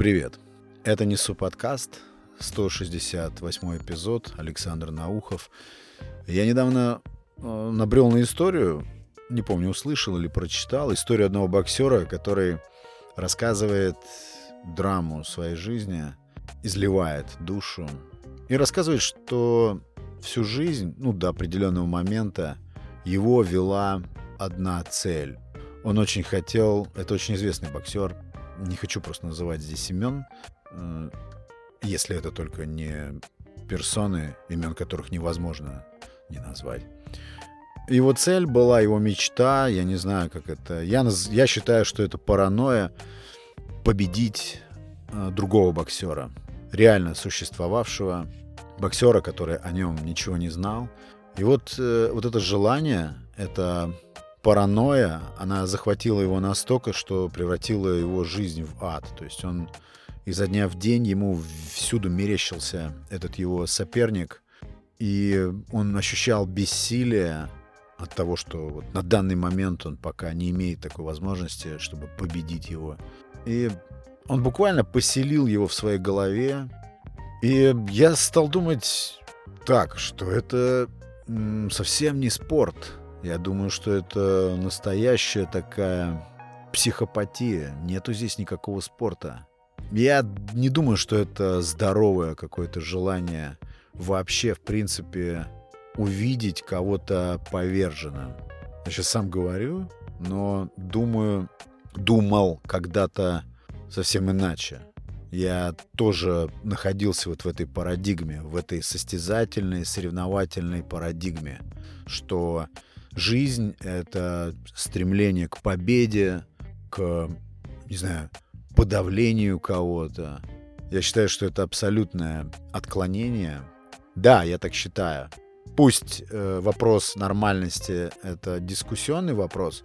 Привет. Это Несу подкаст, 168 эпизод, Александр Наухов. Я недавно э, набрел на историю, не помню, услышал или прочитал, историю одного боксера, который рассказывает драму своей жизни, изливает душу и рассказывает, что всю жизнь, ну, до определенного момента, его вела одна цель. Он очень хотел, это очень известный боксер, не хочу просто называть здесь имен, если это только не персоны, имен которых невозможно не назвать. Его цель была, его мечта, я не знаю, как это... Я, я считаю, что это паранойя победить э, другого боксера, реально существовавшего боксера, который о нем ничего не знал. И вот, э, вот это желание, это паранойя, она захватила его настолько, что превратила его жизнь в ад. То есть он изо дня в день, ему всюду мерещился этот его соперник, и он ощущал бессилие от того, что вот на данный момент он пока не имеет такой возможности, чтобы победить его. И он буквально поселил его в своей голове. И я стал думать так, что это совсем не спорт. Я думаю, что это настоящая такая психопатия. Нету здесь никакого спорта. Я не думаю, что это здоровое какое-то желание вообще, в принципе, увидеть кого-то поверженным. Я сейчас сам говорю, но думаю, думал когда-то совсем иначе. Я тоже находился вот в этой парадигме, в этой состязательной, соревновательной парадигме, что жизнь — это стремление к победе, к, не знаю, подавлению кого-то. Я считаю, что это абсолютное отклонение. Да, я так считаю. Пусть э, вопрос нормальности — это дискуссионный вопрос,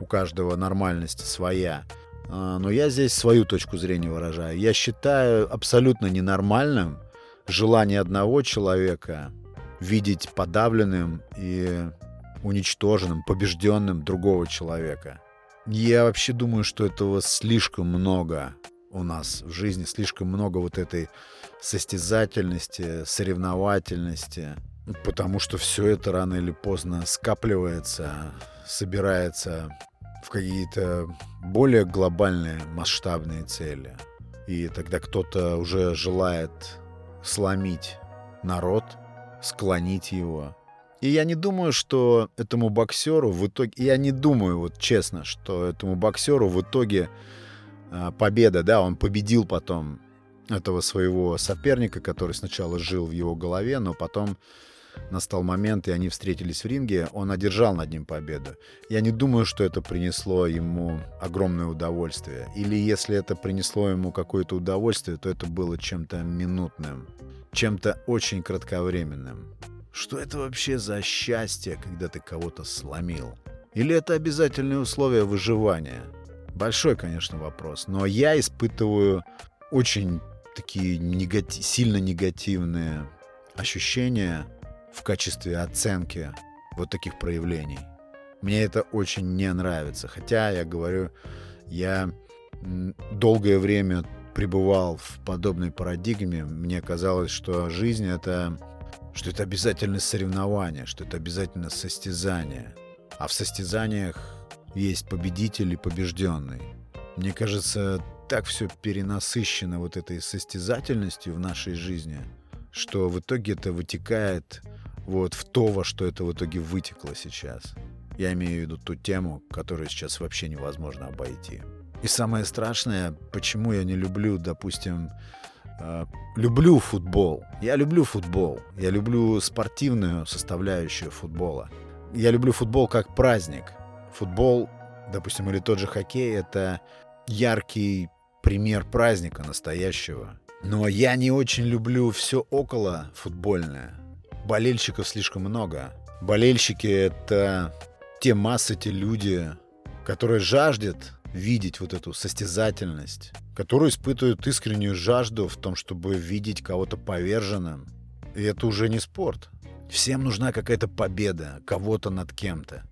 у каждого нормальность своя, э, но я здесь свою точку зрения выражаю. Я считаю абсолютно ненормальным желание одного человека видеть подавленным и уничтоженным, побежденным другого человека. Я вообще думаю, что этого слишком много у нас в жизни, слишком много вот этой состязательности, соревновательности, потому что все это рано или поздно скапливается, собирается в какие-то более глобальные, масштабные цели. И тогда кто-то уже желает сломить народ, склонить его, и я не думаю, что этому боксеру в итоге... Я не думаю, вот честно, что этому боксеру в итоге э, победа, да, он победил потом этого своего соперника, который сначала жил в его голове, но потом настал момент, и они встретились в ринге, он одержал над ним победу. Я не думаю, что это принесло ему огромное удовольствие. Или если это принесло ему какое-то удовольствие, то это было чем-то минутным, чем-то очень кратковременным. Что это вообще за счастье, когда ты кого-то сломил? Или это обязательные условия выживания? Большой, конечно, вопрос. Но я испытываю очень такие негати сильно негативные ощущения в качестве оценки вот таких проявлений. Мне это очень не нравится. Хотя, я говорю, я долгое время пребывал в подобной парадигме. Мне казалось, что жизнь — это что это обязательно соревнование, что это обязательно состязание. А в состязаниях есть победитель и побежденный. Мне кажется, так все перенасыщено вот этой состязательностью в нашей жизни, что в итоге это вытекает вот в то, во что это в итоге вытекло сейчас. Я имею в виду ту тему, которую сейчас вообще невозможно обойти. И самое страшное, почему я не люблю, допустим, люблю футбол. Я люблю футбол. Я люблю спортивную составляющую футбола. Я люблю футбол как праздник. Футбол, допустим, или тот же хоккей, это яркий пример праздника настоящего. Но я не очень люблю все около футбольное. Болельщиков слишком много. Болельщики — это те массы, те люди, которые жаждут видеть вот эту состязательность, которые испытывают искреннюю жажду в том, чтобы видеть кого-то поверженным. И это уже не спорт. Всем нужна какая-то победа, кого-то над кем-то.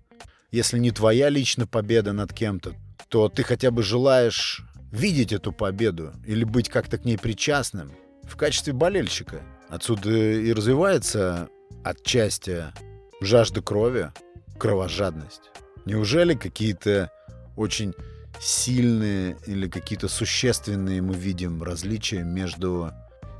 Если не твоя личная победа над кем-то, то ты хотя бы желаешь видеть эту победу или быть как-то к ней причастным в качестве болельщика. Отсюда и развивается отчасти жажда крови, кровожадность. Неужели какие-то очень сильные или какие-то существенные мы видим различия между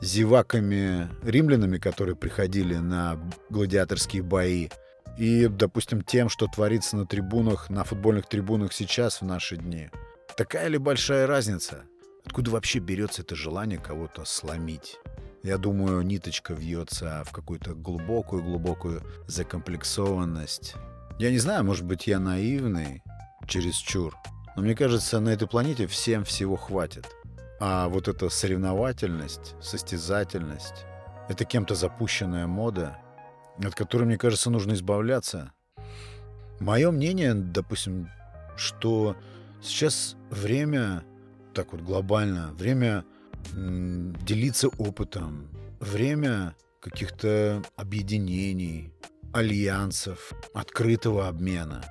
зеваками римлянами, которые приходили на гладиаторские бои, и, допустим, тем, что творится на трибунах, на футбольных трибунах сейчас в наши дни. Такая ли большая разница? Откуда вообще берется это желание кого-то сломить? Я думаю, ниточка вьется в какую-то глубокую-глубокую закомплексованность. Я не знаю, может быть, я наивный, чересчур. Но мне кажется, на этой планете всем всего хватит. А вот эта соревновательность, состязательность, это кем-то запущенная мода, от которой, мне кажется, нужно избавляться. Мое мнение, допустим, что сейчас время, так вот глобально, время делиться опытом, время каких-то объединений, альянсов, открытого обмена.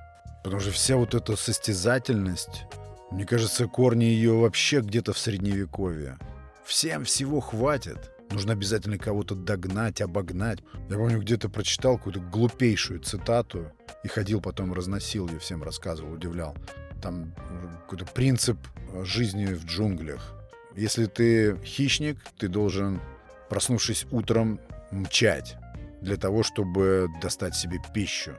Потому что вся вот эта состязательность, мне кажется, корни ее вообще где-то в средневековье. Всем всего хватит. Нужно обязательно кого-то догнать, обогнать. Я помню, где-то прочитал какую-то глупейшую цитату и ходил потом, разносил ее, всем рассказывал, удивлял. Там какой-то принцип жизни в джунглях. Если ты хищник, ты должен, проснувшись утром, мчать для того, чтобы достать себе пищу.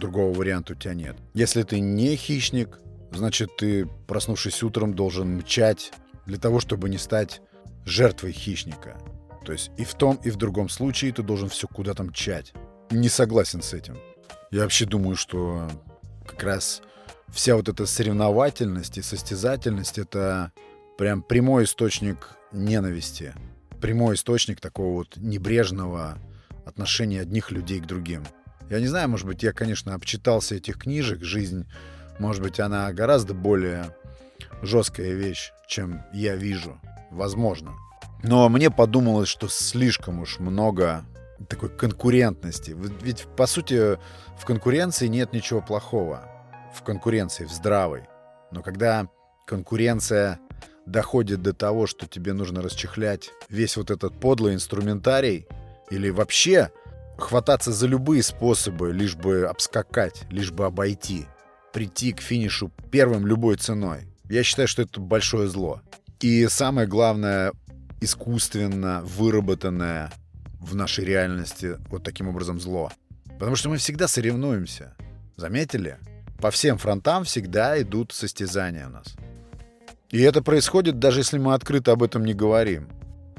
Другого варианта у тебя нет. Если ты не хищник, значит, ты, проснувшись утром, должен мчать для того, чтобы не стать жертвой хищника. То есть и в том, и в другом случае ты должен все куда-то мчать. Не согласен с этим. Я вообще думаю, что как раз вся вот эта соревновательность и состязательность — это прям прямой источник ненависти. Прямой источник такого вот небрежного отношения одних людей к другим. Я не знаю, может быть, я, конечно, обчитался этих книжек. Жизнь, может быть, она гораздо более жесткая вещь, чем я вижу. Возможно. Но мне подумалось, что слишком уж много такой конкурентности. Ведь, по сути, в конкуренции нет ничего плохого. В конкуренции, в здравой. Но когда конкуренция доходит до того, что тебе нужно расчехлять весь вот этот подлый инструментарий или вообще хвататься за любые способы, лишь бы обскакать, лишь бы обойти, прийти к финишу первым любой ценой. Я считаю, что это большое зло. И самое главное, искусственно выработанное в нашей реальности вот таким образом зло. Потому что мы всегда соревнуемся. Заметили? По всем фронтам всегда идут состязания у нас. И это происходит, даже если мы открыто об этом не говорим.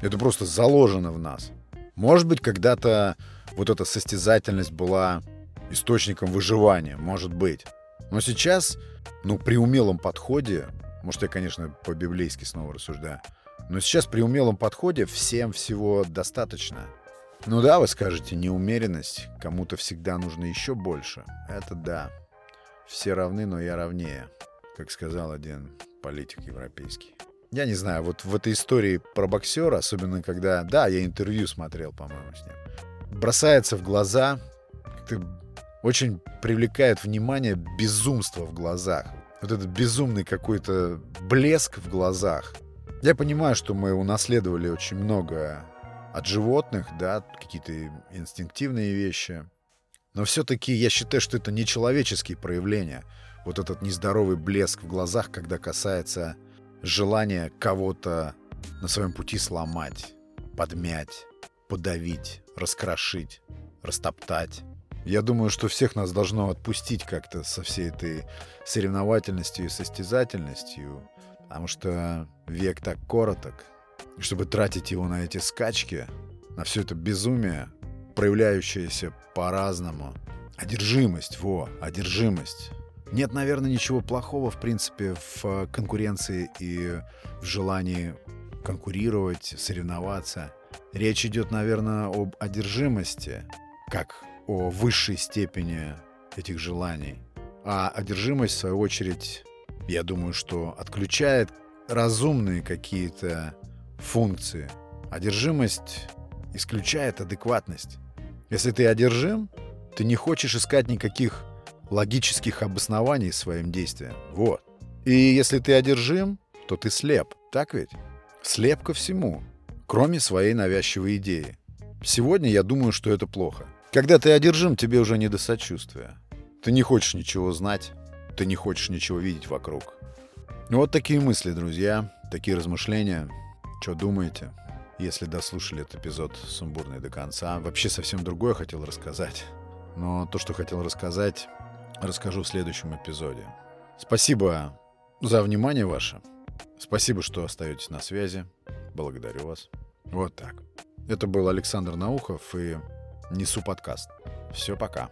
Это просто заложено в нас. Может быть, когда-то вот эта состязательность была источником выживания, может быть. Но сейчас, ну, при умелом подходе, может, я, конечно, по-библейски снова рассуждаю, но сейчас при умелом подходе всем всего достаточно. Ну да, вы скажете, неумеренность, кому-то всегда нужно еще больше. Это да. Все равны, но я равнее, как сказал один политик европейский. Я не знаю, вот в этой истории про боксера, особенно когда... Да, я интервью смотрел, по-моему, с ним. Бросается в глаза, как-то очень привлекает внимание безумство в глазах. Вот этот безумный какой-то блеск в глазах. Я понимаю, что мы унаследовали очень много от животных, да, какие-то инстинктивные вещи. Но все-таки я считаю, что это не человеческие проявления — вот этот нездоровый блеск в глазах, когда касается желания кого-то на своем пути сломать, подмять, подавить, раскрошить, растоптать. Я думаю, что всех нас должно отпустить как-то со всей этой соревновательностью и состязательностью, потому что век так короток, и чтобы тратить его на эти скачки, на все это безумие, проявляющееся по-разному. Одержимость, во, одержимость. Нет, наверное, ничего плохого, в принципе, в э, конкуренции и в желании конкурировать, соревноваться. Речь идет, наверное, об одержимости, как о высшей степени этих желаний. А одержимость, в свою очередь, я думаю, что отключает разумные какие-то функции. Одержимость исключает адекватность. Если ты одержим, ты не хочешь искать никаких логических обоснований своим действиям. Вот. И если ты одержим, то ты слеп, так ведь? Слеп ко всему, кроме своей навязчивой идеи. Сегодня я думаю, что это плохо. Когда ты одержим, тебе уже не до сочувствия. Ты не хочешь ничего знать, ты не хочешь ничего видеть вокруг. Вот такие мысли, друзья, такие размышления. Что думаете? Если дослушали этот эпизод сумбурный до конца. Вообще совсем другое хотел рассказать. Но то, что хотел рассказать, расскажу в следующем эпизоде. Спасибо за внимание ваше. Спасибо, что остаетесь на связи. Благодарю вас. Вот так. Это был Александр Наухов и Несу подкаст. Все, пока.